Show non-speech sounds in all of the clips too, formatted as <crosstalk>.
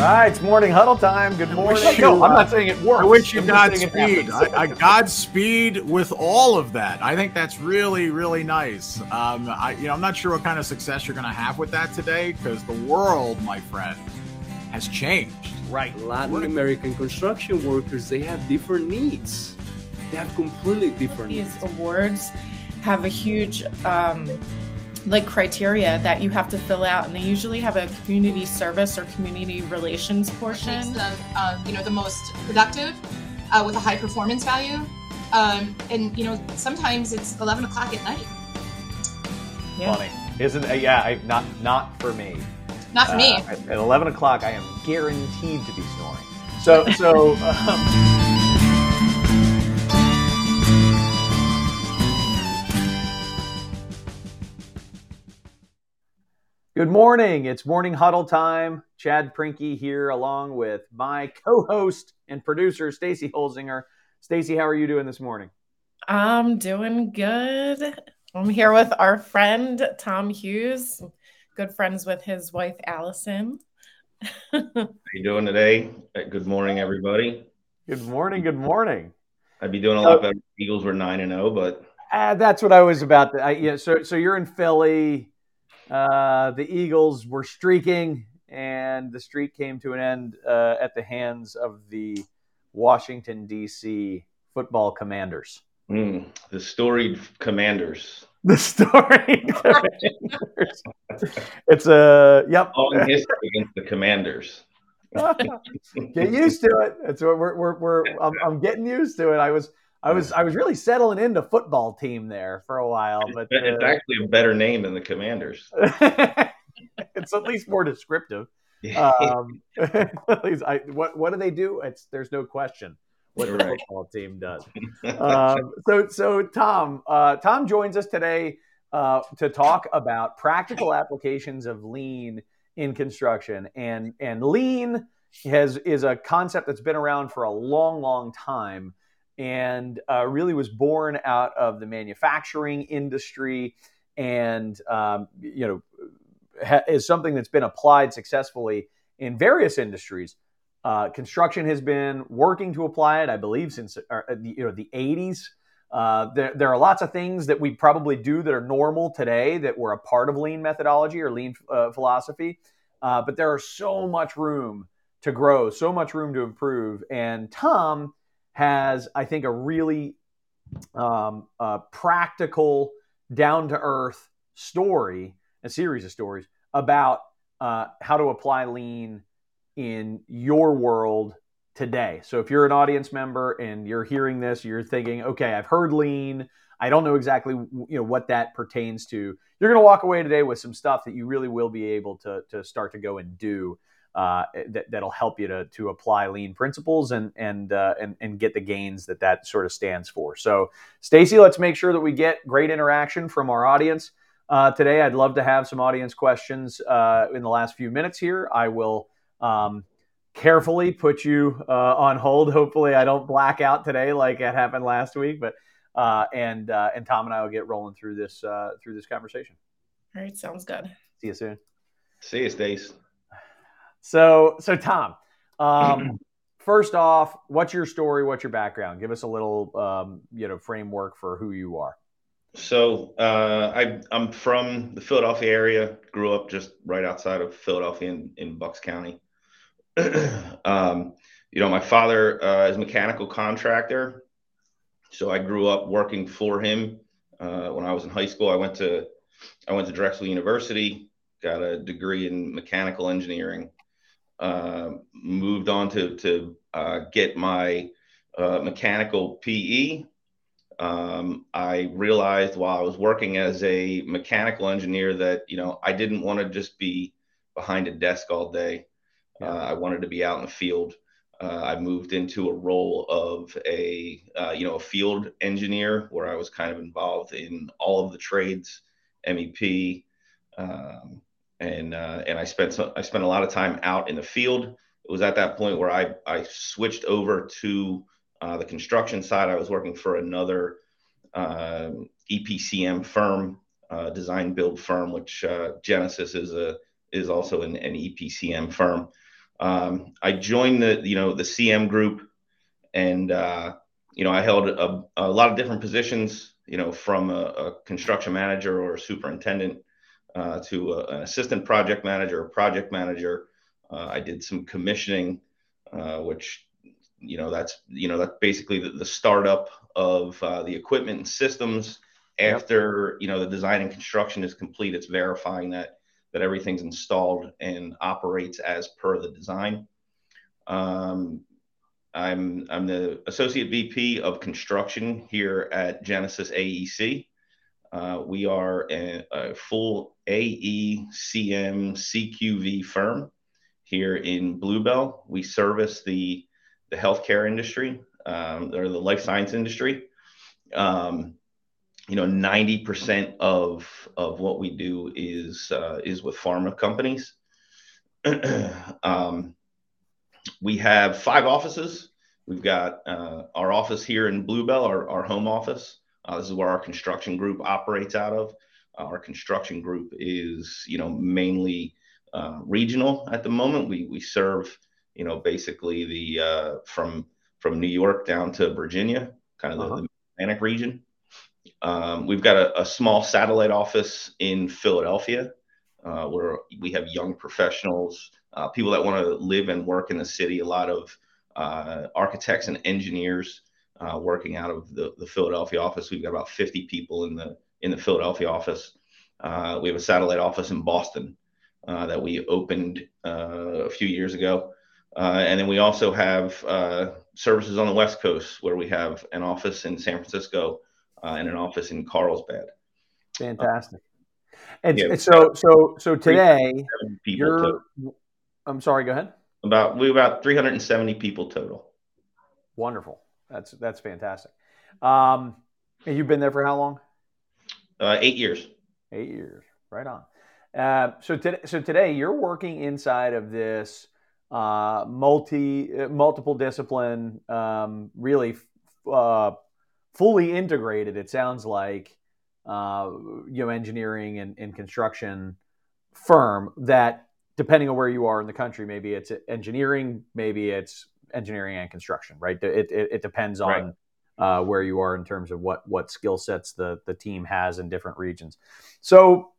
right, it's morning huddle time. Good morning. No, I'm not saying it works. I wish you I'm just saying it Godspeed. I, I Godspeed with all of that. I think that's really, really nice. Um, I, you know, I'm not sure what kind of success you're going to have with that today because the world, my friend, has changed. right. Latin American construction workers, they have different needs. They have completely different needs. these awards have a huge um, like criteria that you have to fill out and they usually have a community service or community relations makes portion them, uh, you know, the most productive uh, with a high performance value. Um, and you know, sometimes it's 11 o'clock at night. Yeah. Funny, isn't it? Yeah, I, not not for me. Not for me. Uh, at, at 11 o'clock, I am guaranteed to be snoring. So so. <laughs> Um, Good morning. It's morning huddle time. Chad Prinkey here, along with my co-host and producer Stacy Holzinger. Stacy, how are you doing this morning? i'm doing good i'm here with our friend tom hughes good friends with his wife allison <laughs> How you doing today? Uh, Good morning, everybody. Good morning. Good morning. I'd be doing a lot better. Eagles were nine and zero, but Uh, that's what I was about. To, I, yeah, so so you're in Philly. Uh, the Eagles were streaking, and the streak came to an end uh, at the hands of the Washington D.C. Football Commanders. mm, the storied Commanders. <laughs> The story. <laughs> Commanders. it's a yep. Long history against the Commanders. <laughs> Get used to it. That's what we're we're, we're I'm, I'm getting used to it. I was. I was I was really settling into football team there for a while, but It's uh, actually a better name than the Commanders. <laughs> it's at least more descriptive. Um, <laughs> <laughs> at least I, what what do they do? It's there's no question what the Right. football team does. Um, so so Tom uh, Tom joins us today uh, to talk about practical applications of lean in construction and and lean has is a concept that's been around for a long long time and uh, really was born out of the manufacturing industry and um, you know ha- is something that's been applied successfully in various industries. Uh, construction has been working to apply it, I believe, since uh, the, you know the 80s. Uh, there, there are lots of things that we probably do that are normal today that were a part of lean methodology or lean uh, philosophy, uh, but there are so much room to grow, so much room to improve. And Tom has, I think, a really um, practical, down to earth story, a series of stories about uh, how to apply lean in your world today. So if you're an audience member and you're hearing this, you're thinking, okay, I've heard lean. I don't know exactly you know what that pertains to. You're going to walk away today with some stuff that you really will be able to, to start to go and do uh, that, that'll help you to, to apply lean principles and and, uh, and and get the gains that that sort of stands for. So, Stacy, let's make sure that we get great interaction from our audience uh, today. I'd love to have some audience questions uh, in the last few minutes here. I will um, carefully put you uh, on hold. Hopefully, I don't black out today like it happened last week. But uh, and uh, and Tom and I will get rolling through this uh, through this conversation. all right sounds good See you soon. See you, Stace. So, so Tom, um, <clears throat> first off, what's your story? What's your background? Give us a little, um, you know, framework for who you are. So uh, I, I'm from the Philadelphia area. Grew up just right outside of Philadelphia in, in Bucks County. <clears throat> um, you know, my father uh, is a mechanical contractor, so I grew up working for him. Uh, when I was in high school, I went to I went to Drexel University, got a degree in mechanical engineering. Uh, moved on to to uh, get my uh, mechanical PE um, I realized while I was working as a mechanical engineer that you know I didn't want to just be behind a desk all day. Yeah. Uh, I wanted to be out in the field. Uh, I moved into a role of a uh, you know a field engineer where I was kind of involved in all of the trades, MEP, um, and uh, and I spent some, I spent a lot of time out in the field. It was at that point where I I switched over to uh, the construction side. I was working for another um EPCM firm, uh, design build firm, which uh, Genesis is a is also an, an EPCM firm. Um, I joined the you know the CM group, and uh, you know I held a, a, lot of different positions. You know, from a, a construction manager or a superintendent uh, to a, an assistant project manager, a project manager. Uh, I did some commissioning, uh, which you know that's you know that's basically the, the startup of uh, the equipment and systems after you know the design and construction is complete. It's verifying that that everything's installed and operates as per the design. Um, I'm I'm the associate VP of construction here at Genesis AEC. Uh, we are a, a, full AECM CQV firm here in Blue Bell. We service the the healthcare industry um, or the life science industry. Um, you know 90% of of what we do is uh, is with pharma companies <clears throat> um, we have five offices we've got uh, our office here in Blue Bell our, our home office uh, this is where our construction group operates out of. Our construction group is you know mainly uh, regional at the moment. We we serve you know basically the uh, from from new york down to virginia kind of uh-huh. the, the atlantic region. Um, we've got a, a, small satellite office in Philadelphia uh, where we have young professionals, uh, people that want to live and work in the city, a lot of uh, architects and engineers uh, working out of the, the Philadelphia office. We've got about 50 people in the in the Philadelphia office. Uh, we have a satellite office in Boston uh, that we opened a few years ago. and then we also have services on the West Coast where we have an office in San Francisco uh, in an office in Carlsbad. Fantastic. And, yeah, so, so, so today, you're. Total. I'm sorry. Go ahead. About we about 370 people total. Wonderful. That's that's fantastic. Um, you've been there for how long? Uh, eight years. Eight years. Right on. Uh, so today, so today you're working inside of this uh, multi uh, multiple discipline, um, really uh, fully integrated, it sounds like, uh, you know, engineering and, and construction firm that, depending on where you are in the country, maybe it's engineering, maybe it's engineering and construction, right? It, it, it depends on right. uh, where you are in terms of what what skill sets the the team has in different regions. So,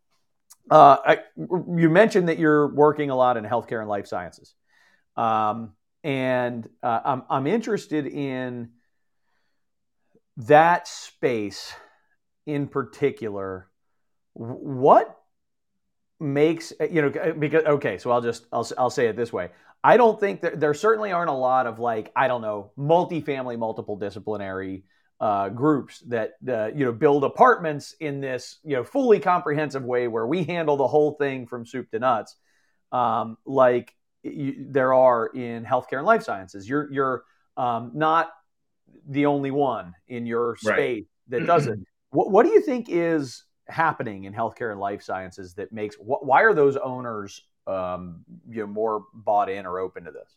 uh, I, you mentioned that you're working a lot in healthcare and life sciences, um, and uh, I'm I'm interested in that space in particular, what makes you know because okay, so I'll just I'll I'll say it this way. I don't think that there certainly aren't a lot of like I don't know multifamily, multiple disciplinary uh, groups that uh, you know build apartments in this you know fully comprehensive way where we handle the whole thing from soup to nuts, um, like you, there are in healthcare and life sciences. You're you're um, not the only one in your space right. that <clears throat> does it. what, what do you think is happening in healthcare and life sciences that makes wh- why are those owners um, you know more bought in or open to this?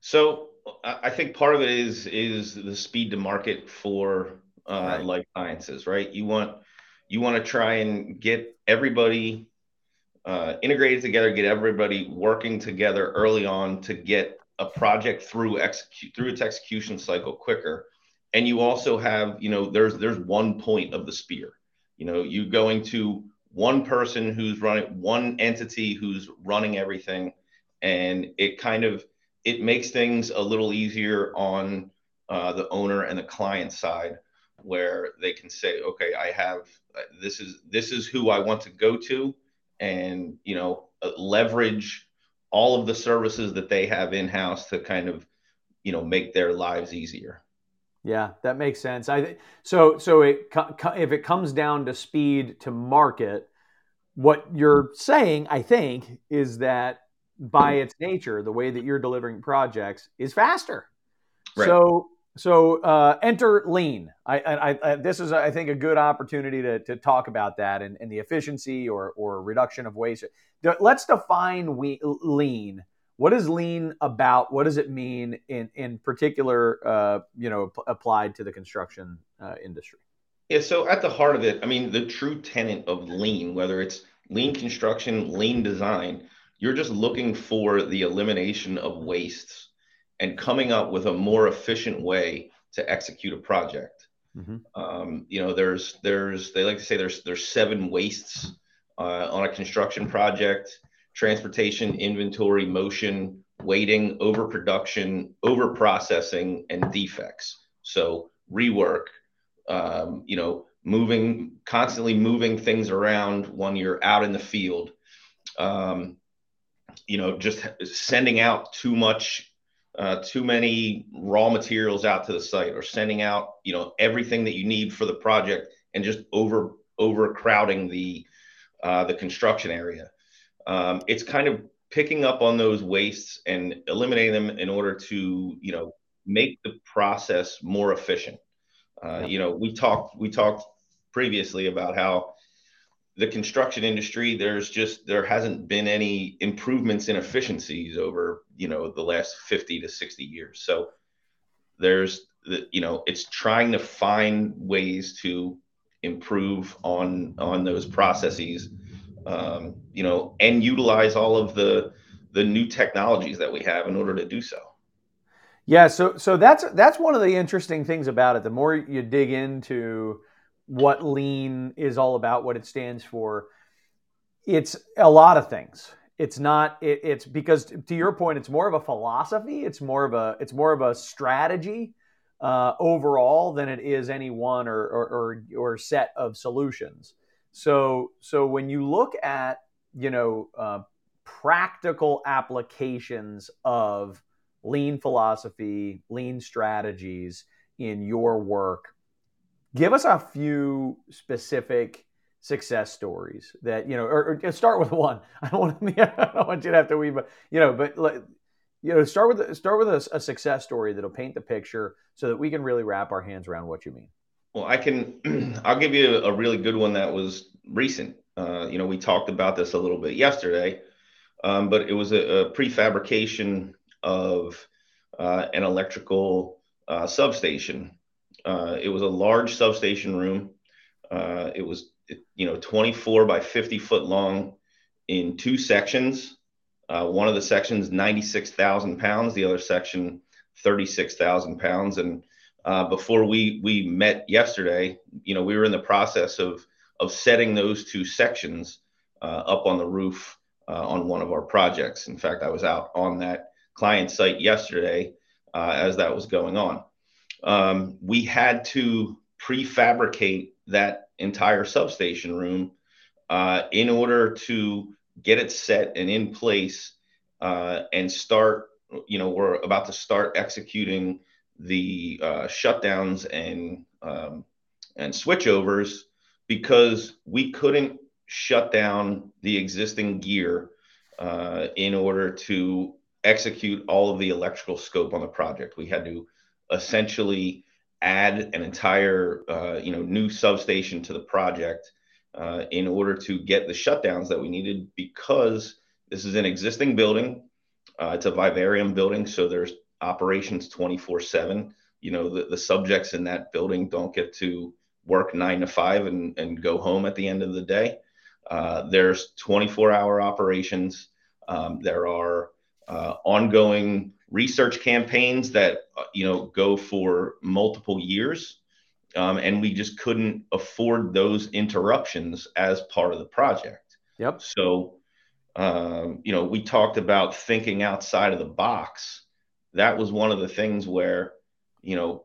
So I think part of it is is the speed to market for uh, right. life sciences, right? You want you want to try and get everybody uh, integrated together, get everybody working together early on to get a project through execute through its execution cycle quicker and you also have you know there's there's one point of the spear you know you going to one person who's running one entity who's running everything. And it kind of it makes things a little easier on uh, the owner and the client side where they can say okay i have this is this is who i want to go to and you know leverage all of the services that they have in house to kind of you know make their lives easier yeah that makes sense i so so it if it comes down to speed to market what you're saying i think is that by its nature the way that you're delivering projects is faster right. so so uh, enter lean. I, I, I, this is, I think, a good opportunity to, to talk about that and, and the efficiency or, or reduction of waste. Let's define we, lean. What is lean about? What does it mean in in particular? Uh, you know, p- applied to the construction uh, industry. Yeah. So at the heart of it, I mean, the true tenet of lean, whether it's lean construction, lean design, you're just looking for the elimination of wastes and coming up with a more efficient way to execute a project. Mm-hmm. Um, you know, there's there's they like to say there's there's seven wastes uh, on a construction project: transportation, inventory, motion, waiting, overproduction, overprocessing, and defects. So rework, um, you know, moving constantly moving things around when you're out in the field. Um, you know, just sending out too much uh, too many raw materials out to the site or sending out you know everything that you need for the project and just over overcrowding the uh, the construction area um, it's kind of picking up on those wastes and eliminating them in order to you know make the process more efficient. Uh, you know we talked we talked previously about how the construction industry there's just there hasn't been any improvements in efficiencies over you know the last 50 to 60 years. So there's the you know it's trying to find ways to improve on on those processes um, you know and utilize all of the the new technologies that we have in order to do so yeah so so that's that's one of the interesting things about it the more you dig into what lean is all about, what it stands for. It's a lot of things. It's not. It, it's because to your point, it's more of a philosophy. It's more of a. It's more of a strategy uh, overall than it is any one or, or or or set of solutions. So so when you look at you know uh, practical applications of lean philosophy, lean strategies in your work, give us a few specific success stories that you know or, or start with <laughs> one. I don't want <laughs> i don't want you to have to weave you know but you know start with start with a, a, success story that'll paint the picture so that we can really wrap our hands around what you mean well i can <clears throat> i'll give you a really good one that was recent uh, you know we talked about this a little bit yesterday um, but it was a, a prefabrication of uh, an electrical uh, substation uh, it was a large substation room. Uh, it was, you know, 24 by 50 foot long in two sections. Uh, one of the sections, 96,000 pounds. The other section, 36,000 pounds. And uh, before we we met yesterday, you know, we were in the process of of setting those two sections uh, up on the roof uh, on one of our projects. In fact, I was out on that client site yesterday as that was going on um, we had to prefabricate that entire substation room uh, in order to get it set and in place uh, and start you know we're about to start executing the uh, shutdowns and um, and switchovers because we couldn't shut down the existing gear uh, in order to execute all of the electrical scope on the project. We had to essentially add an entire uh, you know new substation to the project uh, in order to get the shutdowns that we needed because this is an existing building. Uh, it's a vivarium building, so there's operations 24 7. You know, the, the subjects in that building don't get to work nine to five and, and go home at the end of the day. Uh, there's 24 hour operations. Um, there are uh, ongoing research campaigns that uh, you know go for multiple years um, and we just couldn't afford those interruptions as part of the project yep so um, you know we talked about thinking outside of the box that was one of the things where you know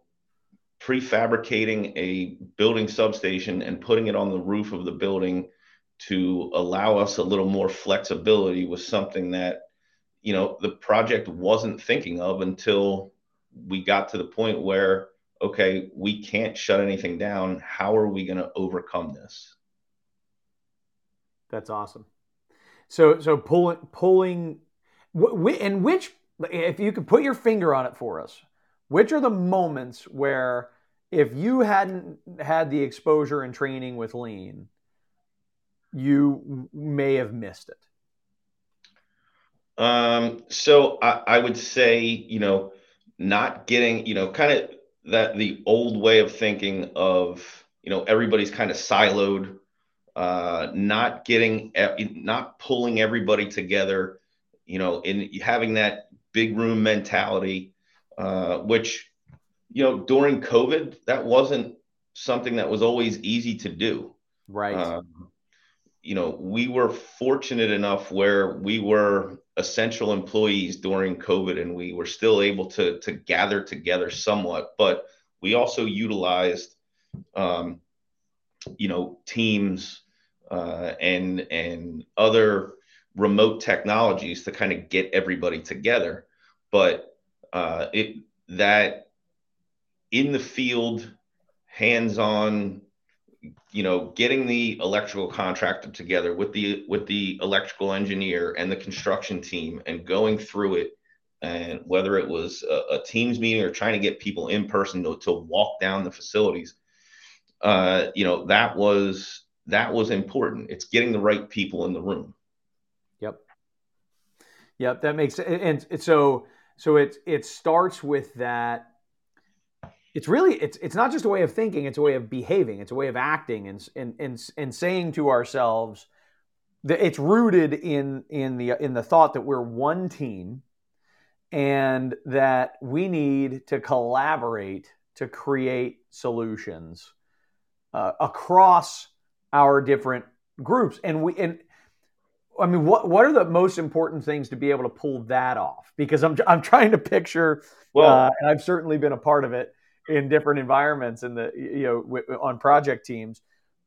prefabricating a building substation and putting it on the roof of the building to allow us a little more flexibility was something that you know the project wasn't thinking of until we got to the point where okay we can't shut anything down. How are we going to overcome this? That's awesome. So so pulling pulling and which if you could put your finger on it for us which are the moments where if you hadn't had the exposure and training with lean you may have missed it? Um, so I, I would say, you know, not getting, you know, kind of that the old way of thinking of, you know, everybody's kind of siloed, uh, not getting, not pulling everybody together you know, in having that big room mentality, uh, which, you know, during COVID, that wasn't something that was always easy to do. Right. Um, you know, we were fortunate enough where we were essential employees during COVID and we were still able to, to gather together somewhat, but we also utilized, um, you know, teams uh, and, and other remote technologies to kind of get everybody together. But uh, it, that in the field, hands on you know getting the electrical contractor together with the with the electrical engineer and the construction team and going through it and whether it was a, a teams meeting or trying to get people in person to, to walk down the facilities uh, you know that was that was important it's getting the right people in the room yep that makes and, and so so it it starts with that it's really it's it's not just a way of thinking it's a way of behaving it's a way of acting and and and, and saying to ourselves that it's rooted in in the in the thought that we're one team and that we need to collaborate to create solutions uh, across our different groups. And we and I mean, what what are the most important things to be able to pull that off? Because I'm I'm trying to picture, well, uh, and I've certainly been a part of it in different environments in the you know w- on project teams.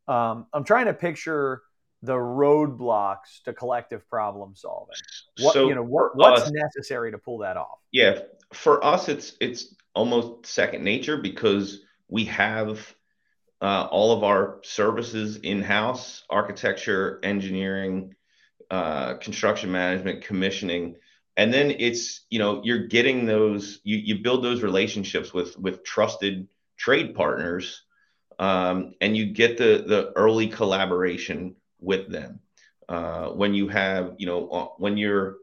Um, I'm trying to picture the roadblocks to collective problem solving. What so you know what, what's us, necessary to pull that off? Yeah, for us, it's it's almost second nature because we have uh, all of our services in house: architecture, engineering, uh, construction management, commissioning and then it's you know you're getting those you, you build those relationships with with trusted trade partners um, and you get the the early collaboration with them. Uh, when you have you know uh, when you're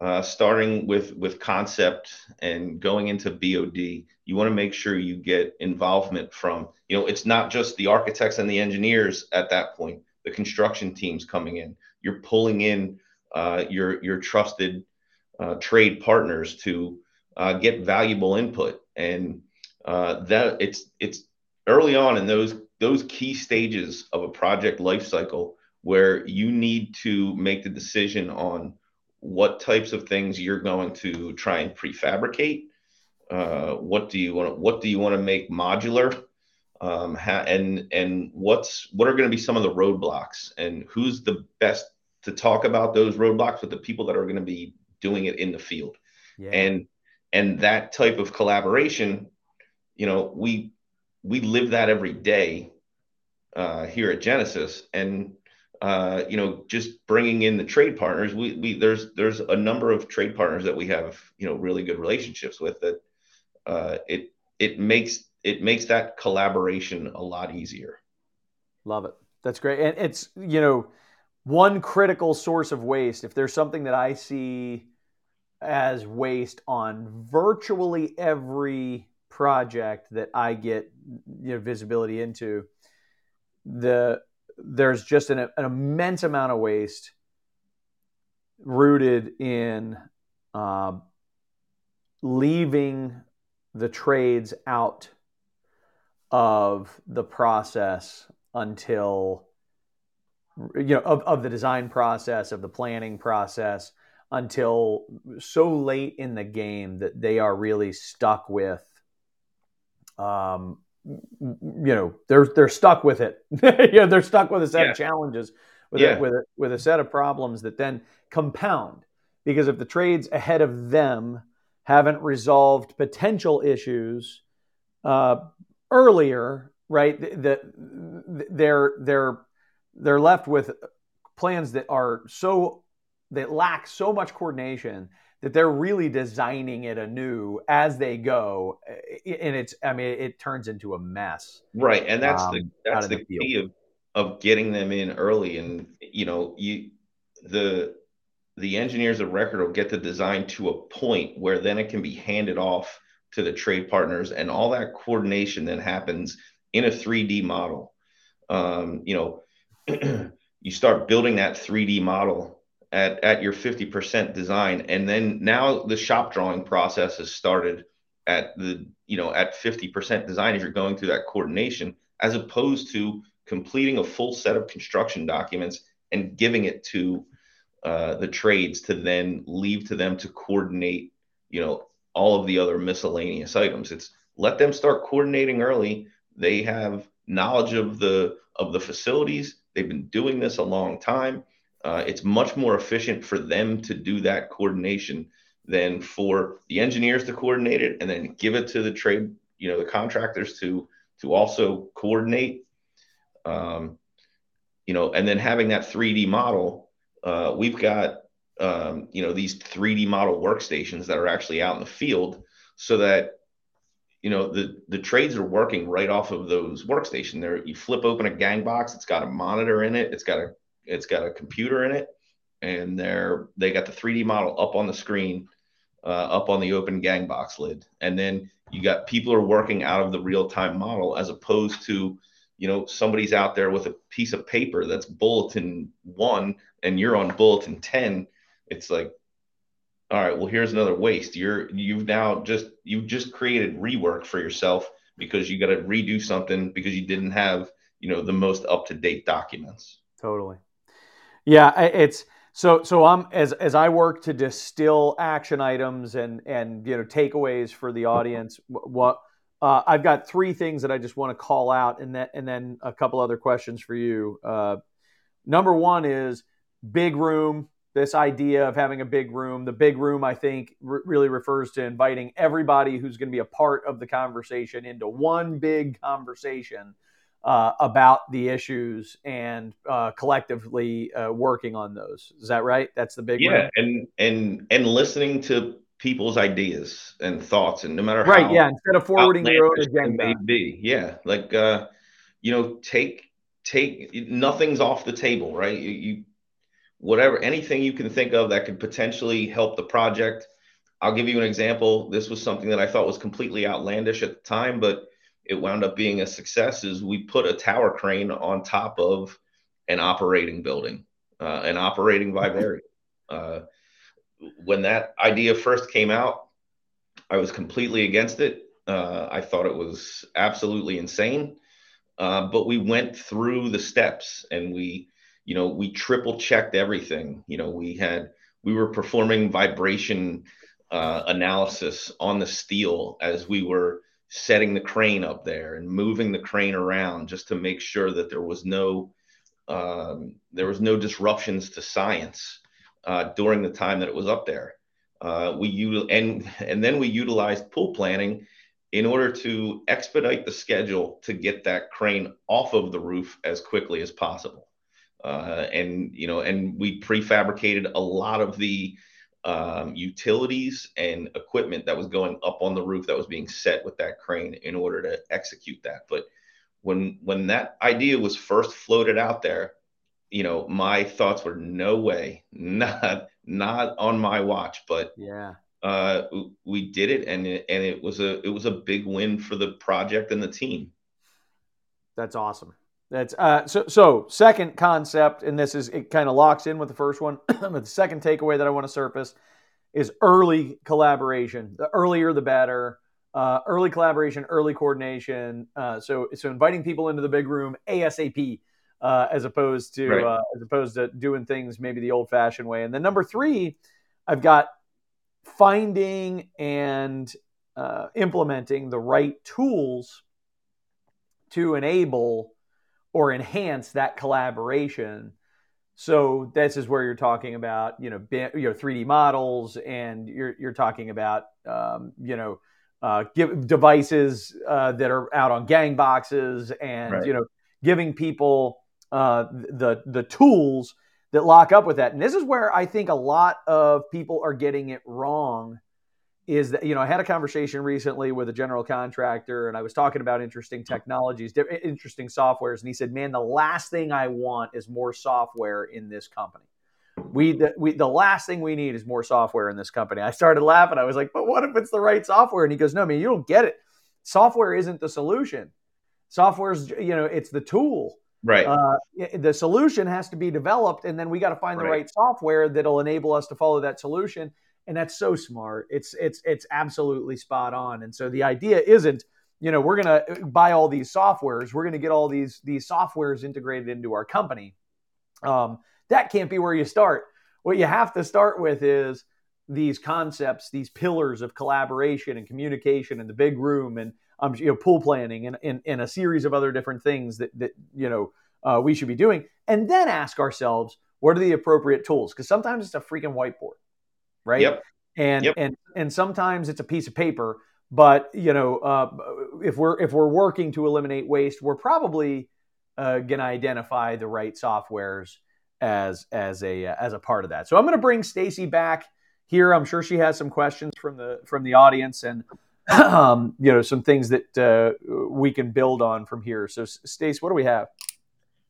uh, starting with with concept and going into bod you want to make sure you get involvement from you know it's not just the architects and the engineers at that point. The construction teams coming in you're pulling in uh, your your trusted uh, trade partners to uh, get valuable input, and uh, that it's it's early on in those those key stages of a project life cycle where you need to make the decision on what types of things you're going to try and prefabricate. Uh, what do you want? What do you want to make modular? Um, ha- and and what's what are going to be some of the roadblocks? And who's the best to talk about those roadblocks with the people that are going to be doing it in the field. Yeah. And and that type of collaboration, you know, we we live that every day uh, here at Genesis, and uh, you know, just bringing in the trade partners. We we there's there's a number of trade partners that we have you know really good relationships with that. Uh, it it makes it makes that collaboration a lot easier. Love it. That's great, and it's you know one critical source of waste, if there's something that I see as waste on virtually every project that I get you know, visibility into, the there's just an, an immense amount of waste rooted in uh, leaving the trades out of the process until you know of, of the design process of the planning process until so late in the game that they are really stuck with um you know they're they're stuck with it <laughs> you know they're stuck with a set yeah. of challenges with yeah. a, with a, with a set of problems that then compound because if the trades ahead of them haven't resolved potential issues uh, earlier right the, they're they're they're left with plans that are so that lack so much coordination that they're really designing it anew as they go. And it's i mean it turns into a mess. Right. And that's um, the that's the, the key of of getting them in early. And you know you the the engineers of record will get the design to a point where then it can be handed off to the trade partners and all that coordination then happens in a 3d model. Um, you know <clears throat> you start building that 3D model at at your 50% design. And then now the shop drawing process has started at the you know at 50% design as you're going through that coordination as opposed to completing a full set of construction documents and giving it to uh, the trades to then leave to them to coordinate you know all of the other miscellaneous items. It's let them start coordinating early. They have knowledge of the of the facilities they've been doing this a long time uh, it's much more efficient for them to do that coordination than for the engineers to coordinate it and then give it to the trade, you know, the contractors to to also coordinate. Um, you know, and then having that 3D model, uh, we've got um, you know these 3D model workstations that are actually out in the field, so that you know the the trades are working right off of those workstation There, you flip open a gang box, it's got a monitor in it, it's got a it's got a computer in it, and they're they got the 3D model up on the screen, uh, up on the open gang box lid, and then you got people are working out of the real time model as opposed to you know somebody's out there with a piece of paper that's bulletin one and you're on bulletin 10 it's like all right well here's another waste you're you've now just you've just created rework for yourself because you got to redo something because you didn't have you know the most up to date documents totally yeah, it's so so I'm as as I work to distill action items and and you know takeaways for the audience. What uh, I've got three things that I just want to call out, and then and then a couple other questions for you. Uh, number one is big room. This idea of having a big room. The big room, I think, r- really refers to inviting everybody who's going to be a part of the conversation into one big conversation uh, about the issues and uh, collectively uh, working on those. Is that right? That's the big yeah, one? and and and listening to people's ideas and thoughts, and no matter right, yeah, instead of forwarding your own agenda, may be, yeah, like uh, you know, take take nothing's off the table, right? You, you whatever anything you can think of that could potentially help the project. I'll give you an example. This was something that I thought was completely outlandish at the time, but it wound up being a success is we put a tower crane on top of an operating building, uh, an operating vivarium. Uh, when that idea first came out, I was completely against it. Uh, I thought it was absolutely insane. Uh, but we went through the steps and we, you know, we triple checked everything. You know, we had, we were performing vibration uh, analysis on the steel as we were setting the crane up there and moving the crane around just to make sure that there was no um, there was no disruptions to science uh, during the time that it was up there. Uh, we util- and and then we utilized pull planning in order to expedite the schedule to get that crane off of the roof as quickly as possible. Uh, and you know, and we prefabricated a lot of the um, utilities and equipment that was going up on the roof that was being set with that crane in order to execute that. But when when that idea was first floated out there, you know, my thoughts were no way, <laughs> not not on my watch. But yeah, uh, we did it, and it, and it was a it was a big win for the project and the team. That's awesome. That's uh, so. So second concept, and this is it kind of locks in with the first one. <clears throat> but the second takeaway that I want to surface is early collaboration. The earlier, the better. Uh, early collaboration, early coordination. Uh, so so inviting people into the big room ASAP, uh, as opposed to right. Uh, as opposed to doing things maybe the old fashioned way. And then number three, I've got finding and uh, implementing the right tools to enable or enhance that collaboration. So this is where you're talking about, you know, you know, 3D models, and you're you're talking about, um, you know, uh, give devices uh, that are out on gang boxes, and right. you know, giving people uh, the the tools that lock up with that. And this is where I think a lot of people are getting it wrong is that you know I had a conversation recently with a general contractor and I was talking about interesting technologies, interesting softwares, and he said, "Man, the last thing I want is more software in this company. We the, we the last thing we need is more software in this company." I started laughing. I was like, "But what if it's the right software?" And he goes, "No, man, you don't get it. Software isn't the solution. Software's you know it's the tool." Right. Uh, the solution has to be developed, and then we got to find the Right. right software that'll enable us to follow that solution. And that's so smart. It's it's it's absolutely spot on. And so the idea isn't, you know, we're gonna buy all these softwares. We're gonna get all these these softwares integrated into our company. Um, that can't be where you start. What you have to start with is these concepts, these pillars of collaboration and communication in the big room, and um, you know, pull planning, and, and, and a series of other different things that that you know uh, we should be doing, and then ask ourselves, what are the appropriate tools? Because sometimes it's a freaking whiteboard, right? Yep. And Yep. and and sometimes it's a piece of paper. But you know, uh, if we're if we're working to eliminate waste, we're probably uh, going to identify the right softwares as as a as a part of that. So I'm going to bring Stacy back here. I'm sure she has some questions from the from the audience and um, you know some things that uh, we can build on from here. So Stace, what do we have?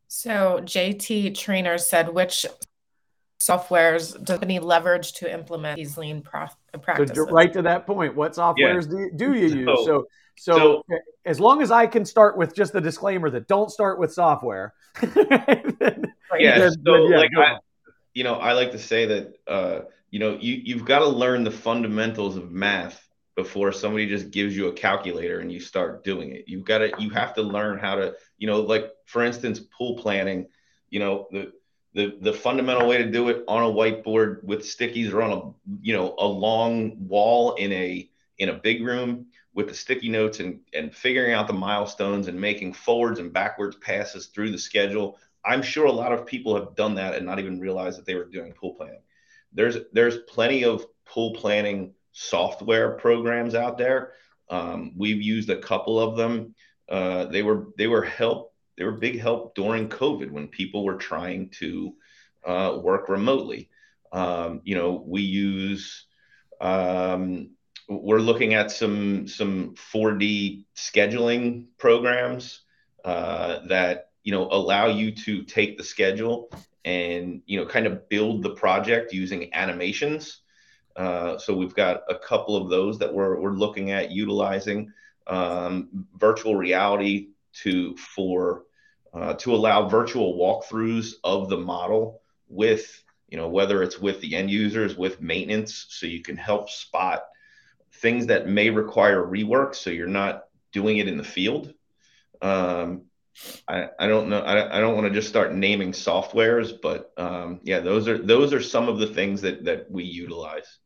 So JT Trainer said, which softwares does the company leverage to implement these lean pro- So practices? right to that point, what softwares do, you, do you use? So- So, so, so- as long as I can start with just the disclaimer that don't start with software. <laughs> then- Yeah. then- So then yeah, like I, you know, I like to say that uh, you know, you you've got to learn the fundamentals of math before somebody just gives you a calculator and you start doing it. You've got to you have to learn how to, you know, like for instance, pull planning, you know, the the the fundamental way to do it on a whiteboard with stickies or on a you know a long wall in a in a big room with the sticky notes and and figuring out the milestones and making forwards and backwards passes through the schedule. I'm sure a lot of people have done that and not even realized that they were doing pull planning. There's there's plenty of pull planning software programs out there. Um, we've used a couple of them. Uh, they were they were help they were big help during COVID when people were trying to uh, work remotely. Um, you know, we use um, we're looking at some some 4D scheduling programs uh, that you know allow you to take the schedule and you know kind of build the project using animations. Uh, so we've got a couple of those that we're we're looking at utilizing um, virtual reality to for uh, to allow virtual walkthroughs of the model with you know whether it's with the end users with maintenance so you can help spot things that may require rework so you're not doing it in the field. Um, I, I don't know I, I don't want to just start naming softwares but um, yeah those are those are some of the things that that we utilize.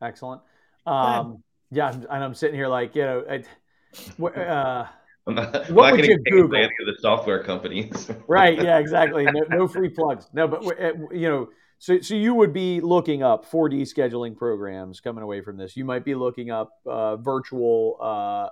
Excellent. Um, yeah, I'm- and I'm sitting here like, you know, I, uh, I'm not, I'm What not would you Google? any of the software companies <laughs> right? Yeah, exactly. No, no free plugs. No, but you know, so so you would be looking up 4D scheduling programs coming away from this. You might be looking up uh, virtual uh,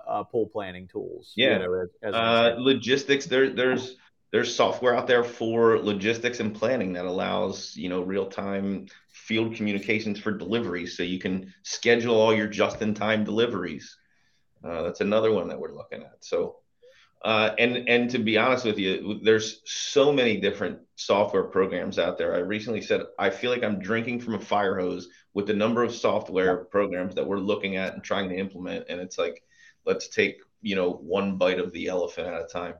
uh, pull planning tools. you Yeah. know, as, as Uh, logistics there there's there's software out there for logistics and planning that allows you know real time field communications for deliveries so you can schedule all your just in time deliveries uh, that's another one that we're looking at so uh, and and to be honest with you there's so many different software programs out there. I recently said i feel like i'm drinking from a fire hose with the number of software programs that we're looking at and trying to implement. And it's like let's take you know one bite of the elephant at a time.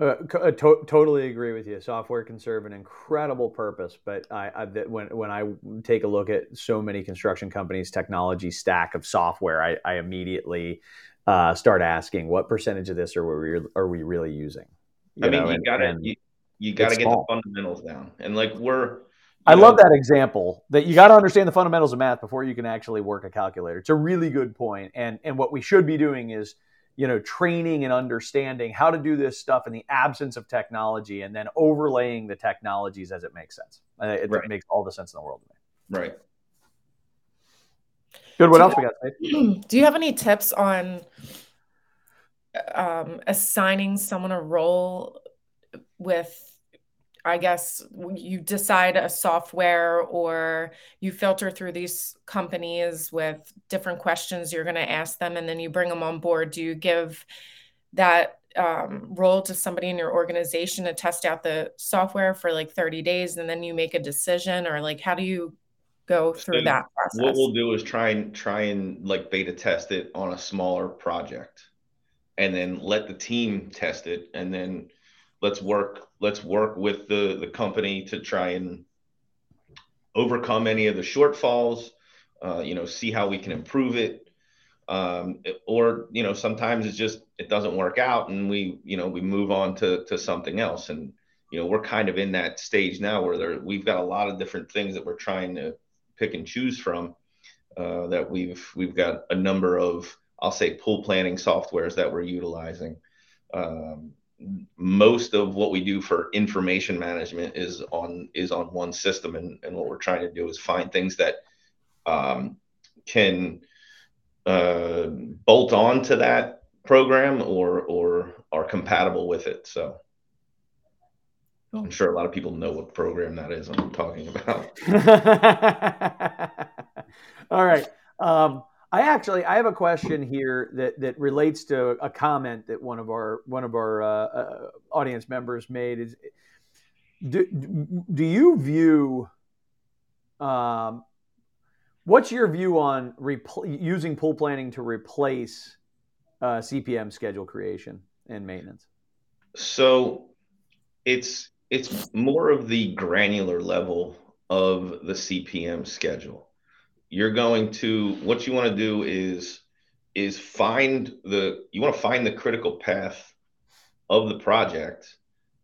Uh, uh, to- totally agree with you. Software can serve an incredible purpose, but I, I when when I take a look at so many construction companies' technology stack of software, I, I immediately uh, start asking what percentage of this are we are we really using? I mean, know, you gotta you, you gotta get small. the fundamentals down, and like we're. I you love that example that you got to understand the fundamentals of math before you can actually work a calculator. It's a really good point, and and what we should be doing is you know training and understanding how to do this stuff in the absence of technology, and then overlaying the technologies as it makes sense. Uh, It, Right. makes all the sense in the world to me. Right. Good. What Do else we got? Steve? <clears throat> Do you have any tips on um, assigning someone a role with, I guess, you decide a software or you filter through these companies with different questions you're going to ask them and then you bring them on board? Do you give that um, role to somebody in your organization to test out the software for like 30 days and then you make a decision or like how do you go through So that process? What we'll do is try and try and like beta test it on a smaller project, and then let the team test it, and then let's work let's work with the the company to try and overcome any of the shortfalls. Uh, you know, see how we can improve it. Um, or you know, sometimes it's just it doesn't work out, and we you know we move on to to something else. And you know, we're kind of in that stage now where there we've got a lot of different things that we're trying to pick and choose from. Uh, that we've we've got a number of I'll say pull planning softwares that we're utilizing. Um, most of what we do for information management is on is on one system and, and what we're trying to do is find things that um, can uh, bolt on to that program or or are compatible with it so. I'm sure a lot of people know what program that is i'm talking about <laughs> all right um, I actually I have a question here that that relates to a comment that one of our one of our uh, uh, audience members made is do, do you view um, what's your view on repl- using pull planning to replace uh, CPM schedule creation and maintenance? So it's it's more of the granular level of the CPM schedule. You're going to what you want to do is is find the you want to find the critical path of the project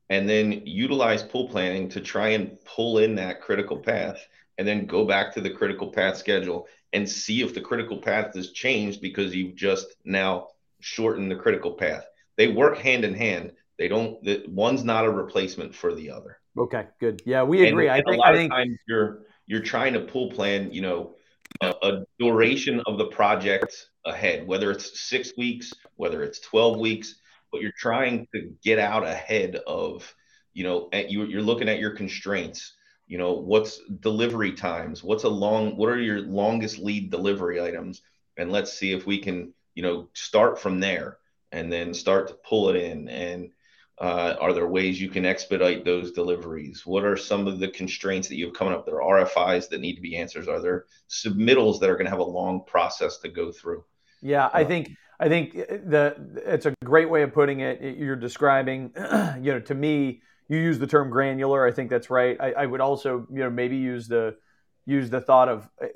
and then utilize pull planning to try and pull in that critical path and then go back to the critical path schedule and see if the critical path has changed because you've just now shortened the critical path. They work hand in hand they don't the, one's not a replacement for the other okay good yeah we agree and, i think a lot i think of times you're you're trying to pull plan you know a, a duration of the project ahead, whether it's six weeks, whether it's 12 weeks, but you're trying to get out ahead of, you know, you, you're looking at your constraints. You know, what's delivery times? What's a long, what are your longest lead delivery items? And let's see if we can, you know, start from there and then start to pull it in. And uh, are there ways you can expedite those deliveries? What are some of the constraints that you have coming up? There are RFIs that need to be answered. Are there submittals that are going to have a long process to go through? Yeah, I uh, think I think the it's a great way of putting it. You're describing, <clears throat> you know, to me, you use the term granular. I think that's right. I, I would also, you know, maybe use the use the thought of uh,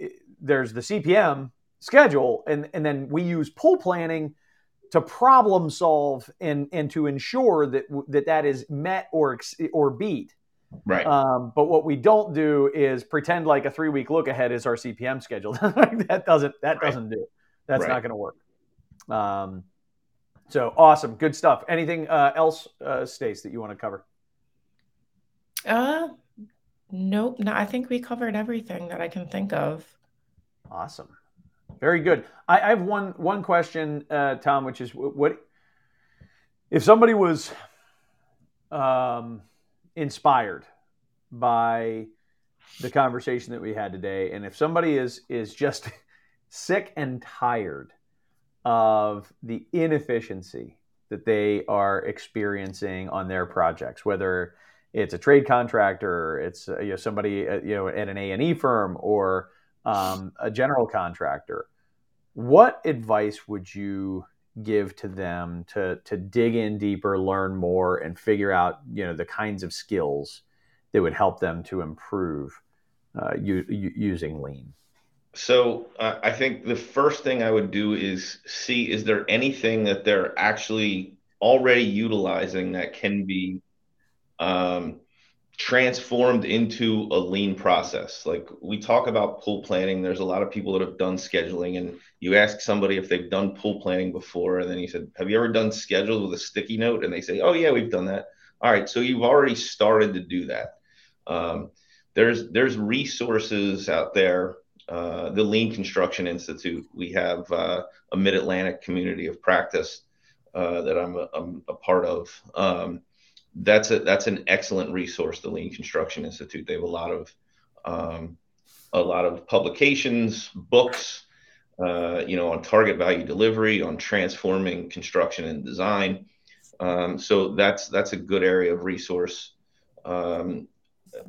there's the CPM schedule, and and then we use pull planning to problem solve and and to ensure that that that is met or or beat. Right. Um, but what we don't do is pretend like a three week look ahead is our CPM schedule. <laughs> that doesn't that right. doesn't do. That's right. not going to work. Um, so awesome, good stuff. Anything uh, else, uh, Stace, that you want to cover? Uh, nope. No, I think we covered everything that I can think of. Awesome. Very good. I, I have one one question, uh, Tom, which is what if somebody was um, inspired by the conversation that we had today, and if somebody is is just <laughs> sick and tired of the inefficiency that they are experiencing on their projects, whether it's a trade contractor, it's uh, you know somebody uh, you know at an A and E firm, or um, a general contractor, what advice would you give to them to to dig in deeper, learn more, and figure out you know the kinds of skills that would help them to improve uh, u- using lean? So uh, I think the first thing I would do is see is there anything that they're actually already utilizing that can be um, transformed into a lean process. Like we talk about pull planning, there's a lot of people that have done scheduling, and you ask somebody if they've done pull planning before, and then you said, Have you ever done schedules with a sticky note? And they say, Oh, yeah, we've done that. All right, so you've already started to do that. Um, there's there's resources out there. Uh, the Lean Construction Institute. We have uh, a Mid Atlantic community of practice uh, that I'm a, I'm a part of. Um, that's a that's an excellent resource. The Lean Construction Institute. They have a lot of um, a lot of publications, books, uh, you know, on target value delivery, on transforming construction and design. Um, so that's that's a good area of resource. Um,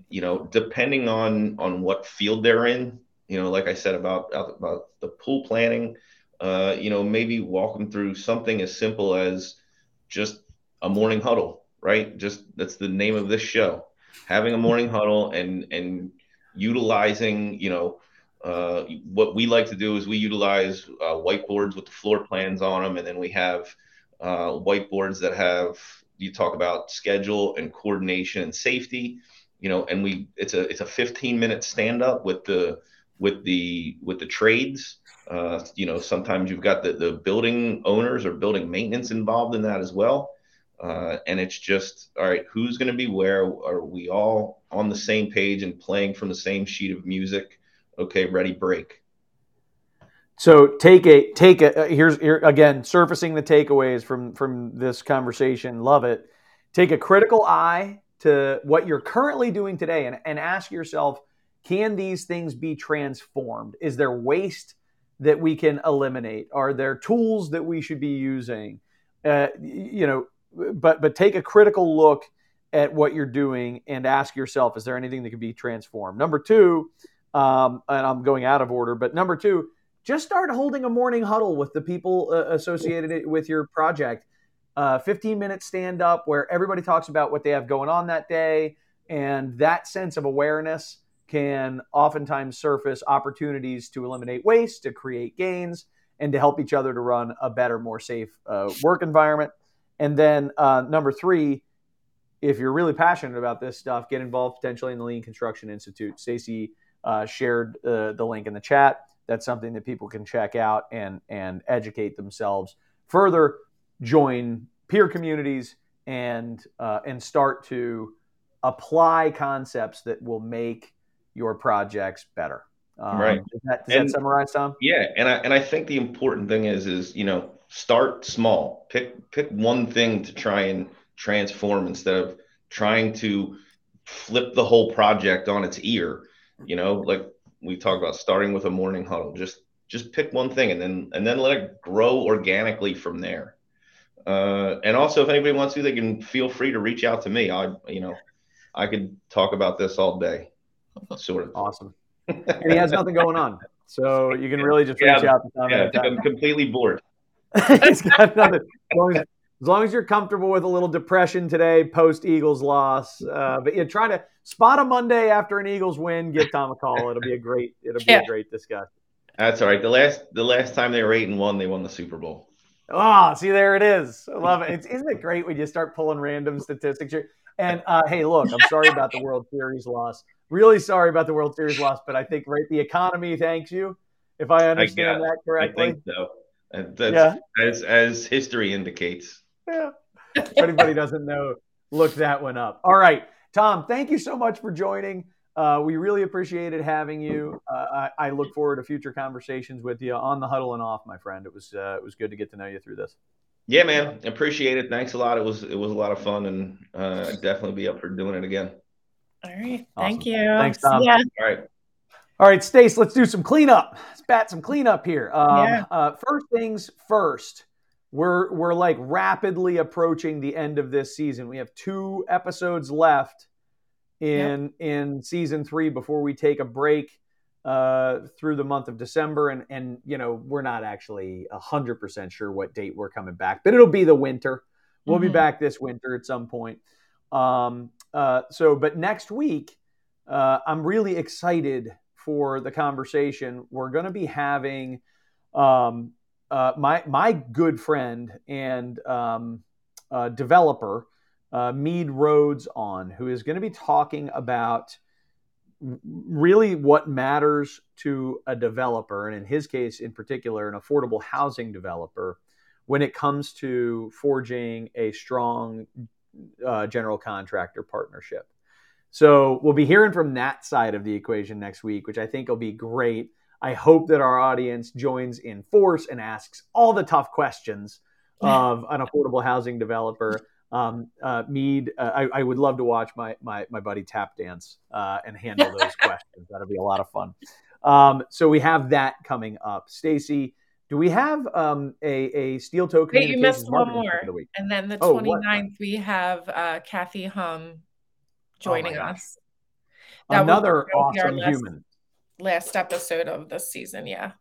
you know, depending on on what field they're in, you know, like I said about about the pull planning, uh, you know, maybe walk them through something as simple as just a morning huddle, right? Just that's the name of this show. Having a morning huddle and and utilizing, you know, uh, what we like to do is we utilize uh, whiteboards with the floor plans on them, and then we have uh, whiteboards that have you talk about schedule and coordination and safety, you know, and we it's a it's a 15 minute stand up with the with the with the trades. Uh, you know, sometimes you've got the the building owners or building maintenance involved in that as well. Uh, and it's just all right who's going to be where? Are we all on the same page and playing from the same sheet of music? Okay ready break. So take a take a uh, here's here again surfacing the takeaways from from this conversation. Love it. Take a critical eye to what you're currently doing today and, and ask yourself can these things be transformed? Is there waste that we can eliminate? Are there tools that we should be using? Uh, you know but but take a critical look at what you're doing and ask yourself, is there anything that can be transformed? Number two, um, and I'm going out of order, but number two, just start holding a morning huddle with the people uh, associated with your project. Uh, 15 minute stand up where everybody talks about what they have going on that day, and that sense of awareness can oftentimes surface opportunities to eliminate waste, to create gains, and to help each other to run a better, more safe uh, work environment. And then uh, number three, if you're really passionate about this stuff, get involved potentially in the Lean Construction Institute. Stacy uh, shared uh, the link in the chat. That's something that people can check out and and educate themselves further. Join peer communities and uh, and start to apply concepts that will make your projects better. Um, right. Does that, does and, that summarize, Tom? Yeah, and I and I think the important thing is is you know start small. Pick pick one thing to try and transform instead of trying to flip the whole project on its ear. You know, like we talk about starting with a morning huddle. Just just pick one thing and then and then let it grow organically from there. Uh, and also, if anybody wants to, they can feel free to reach out to me. I, you know, I could talk about this all day. Sort of awesome and he has nothing going on. So you can really just <laughs> reach yeah, out to Tom. Yeah, I'm completely bored. <laughs> He's got nothing. As long as, as long as, you're comfortable with a little depression today, post Eagles loss, uh, but you try to spot a Monday after an Eagles win. Give Tom a call. It'll be a great. It'll be a great discussion. That's all right. The last the last time they were eight and one, they won the Super Bowl. Oh, see, there it is. I love it. It's, isn't it great when you start pulling random statistics here? And uh, hey, look, I'm sorry about the World Series loss. Really sorry about the World Series loss, but I think right the economy thanks you. If I understand I that correctly, I think so. That's, yeah. as as history indicates. Yeah. If anybody doesn't know, look that one up. All right, Tom, thank you so much for joining. Uh, we really appreciated having you. Uh, I, I, look forward to future conversations with you on the huddle and off, my friend. It was uh, it was good to get to know you through this. Yeah, man, appreciate it. Thanks a lot. It was it was a lot of fun, and uh, definitely be up for doing it again. All right, awesome. thank you. Thanks, Tom. Yeah. All right. All right, Stace, let's do some cleanup. Let's bat some cleanup here. Um, yeah. Uh, first things first, we're we're like rapidly approaching the end of this season. We have two episodes left in yep. in season three before we take a break uh, through the month of December, and and you know we're not actually hundred percent sure what date we're coming back, but it'll be the winter. We'll mm-hmm. be back this winter at some point. Um, uh, so, but next week, uh, I'm really excited for the conversation we're going to be having. Um, uh, my my good friend and um, developer uh, Mead Rhodes on, who is going to be talking about really what matters to a developer, and in his case, in particular, an affordable housing developer, when it comes to forging a strong uh, general contractor partnership. So we'll be hearing from that side of the equation next week, which I think will be great. I hope that our audience joins in force and asks all the tough questions <laughs> of an affordable housing developer um, uh, Mead, uh, I, I, would love to watch my my, my buddy tap dance uh, and handle <laughs> those questions. That'll be a lot of fun. Um, so we have that coming up. Stacy, do we have um, a, a steel toe Wait, you missed one more. And then the oh, 29th, we have uh, Kathy Hum joining oh us. That Another awesome last, human. Last episode of this season, yeah.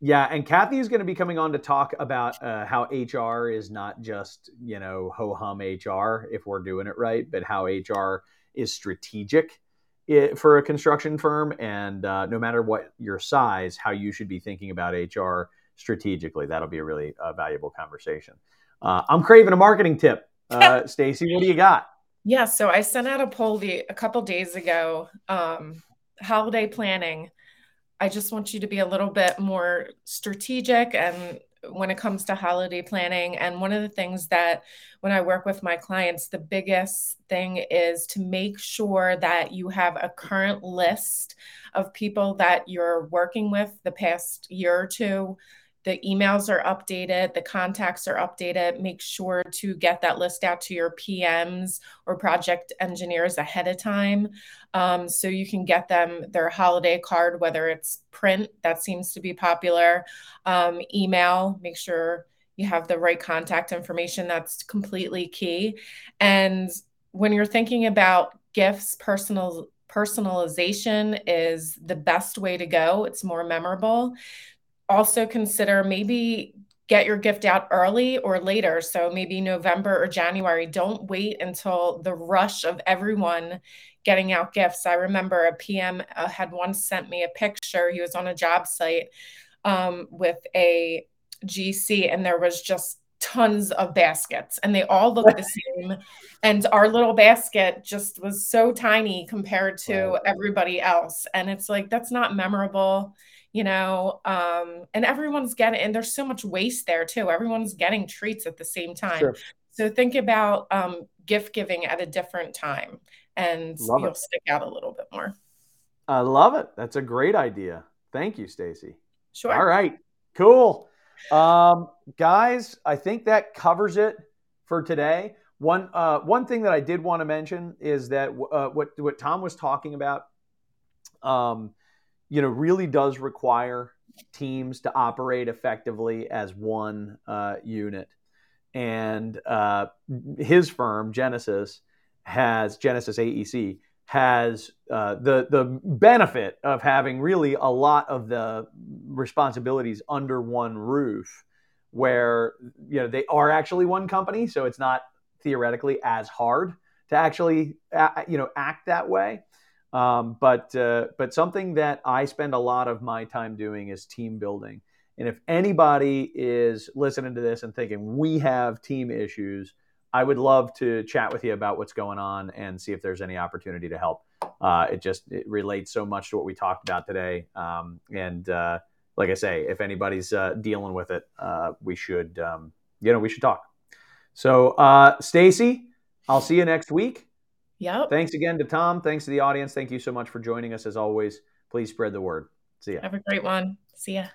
Yeah, and Kathy is going to be coming on to talk about uh, how HR is not just you know ho hum HR if we're doing it right, but how HR is strategic for a construction firm, and uh, no matter what your size, how you should be thinking about HR strategically. That'll be a really uh, valuable conversation. Uh, I'm craving a marketing tip. <laughs> Uh, Stacy, what do you got? Yeah, so I sent out a poll the, a couple days ago. Um, holiday planning. I just want you to be a little bit more strategic and when it comes to holiday planning. And one of the things that when I work with my clients, the biggest thing is to make sure that you have a current list of people that you're working with the past year or two the emails are updated, the contacts are updated. Make sure to get that list out to your PMs or project engineers ahead of time um, so you can get them their holiday card, whether it's print, that seems to be popular, um, email, make sure you have the right contact information. That's completely key. And when you're thinking about gifts, personal personalization is the best way to go. It's more memorable also consider maybe get your gift out early or later. So maybe November or January. Don't wait until the rush of everyone getting out gifts. I remember a PM uh, had once sent me a picture. He was on a job site um, with a GC, and there was just tons of baskets and they all looked the <laughs> same and our little basket just was so tiny compared to everybody else and it's like that's not memorable you know um and everyone's getting and there's so much waste there too. Everyone's getting treats at the same time. Sure. so think about um gift giving at a different time and love you'll it. stick out a little bit more. I love it. That's a great idea. Thank you stacy. Sure. All right. Cool. Um guys i think that covers it for today. One uh one thing that i did want to mention is that uh, what what tom was talking about um you know, really does require teams to operate effectively as one uh, unit. And uh, his firm, Genesis, has Genesis AEC has uh, the the benefit of having really a lot of the responsibilities under one roof, where you know they are actually one company, so it's not theoretically as hard to actually you know act that way. Um, but uh, but something that I spend a lot of my time doing is team building. And if anybody is listening to this and thinking we have team issues, I would love to chat with you about what's going on and see if there's any opportunity to help. Uh, it just it relates so much to what we talked about today. Um, and uh, like I say, if anybody's uh, dealing with it, uh, we should um, you know we should talk. So uh, Stacy, I'll see you next week. Yep. Thanks again to Tom. Thanks to the audience. Thank you so much for joining us as always. Please spread the word. See ya. Have a great one. See ya.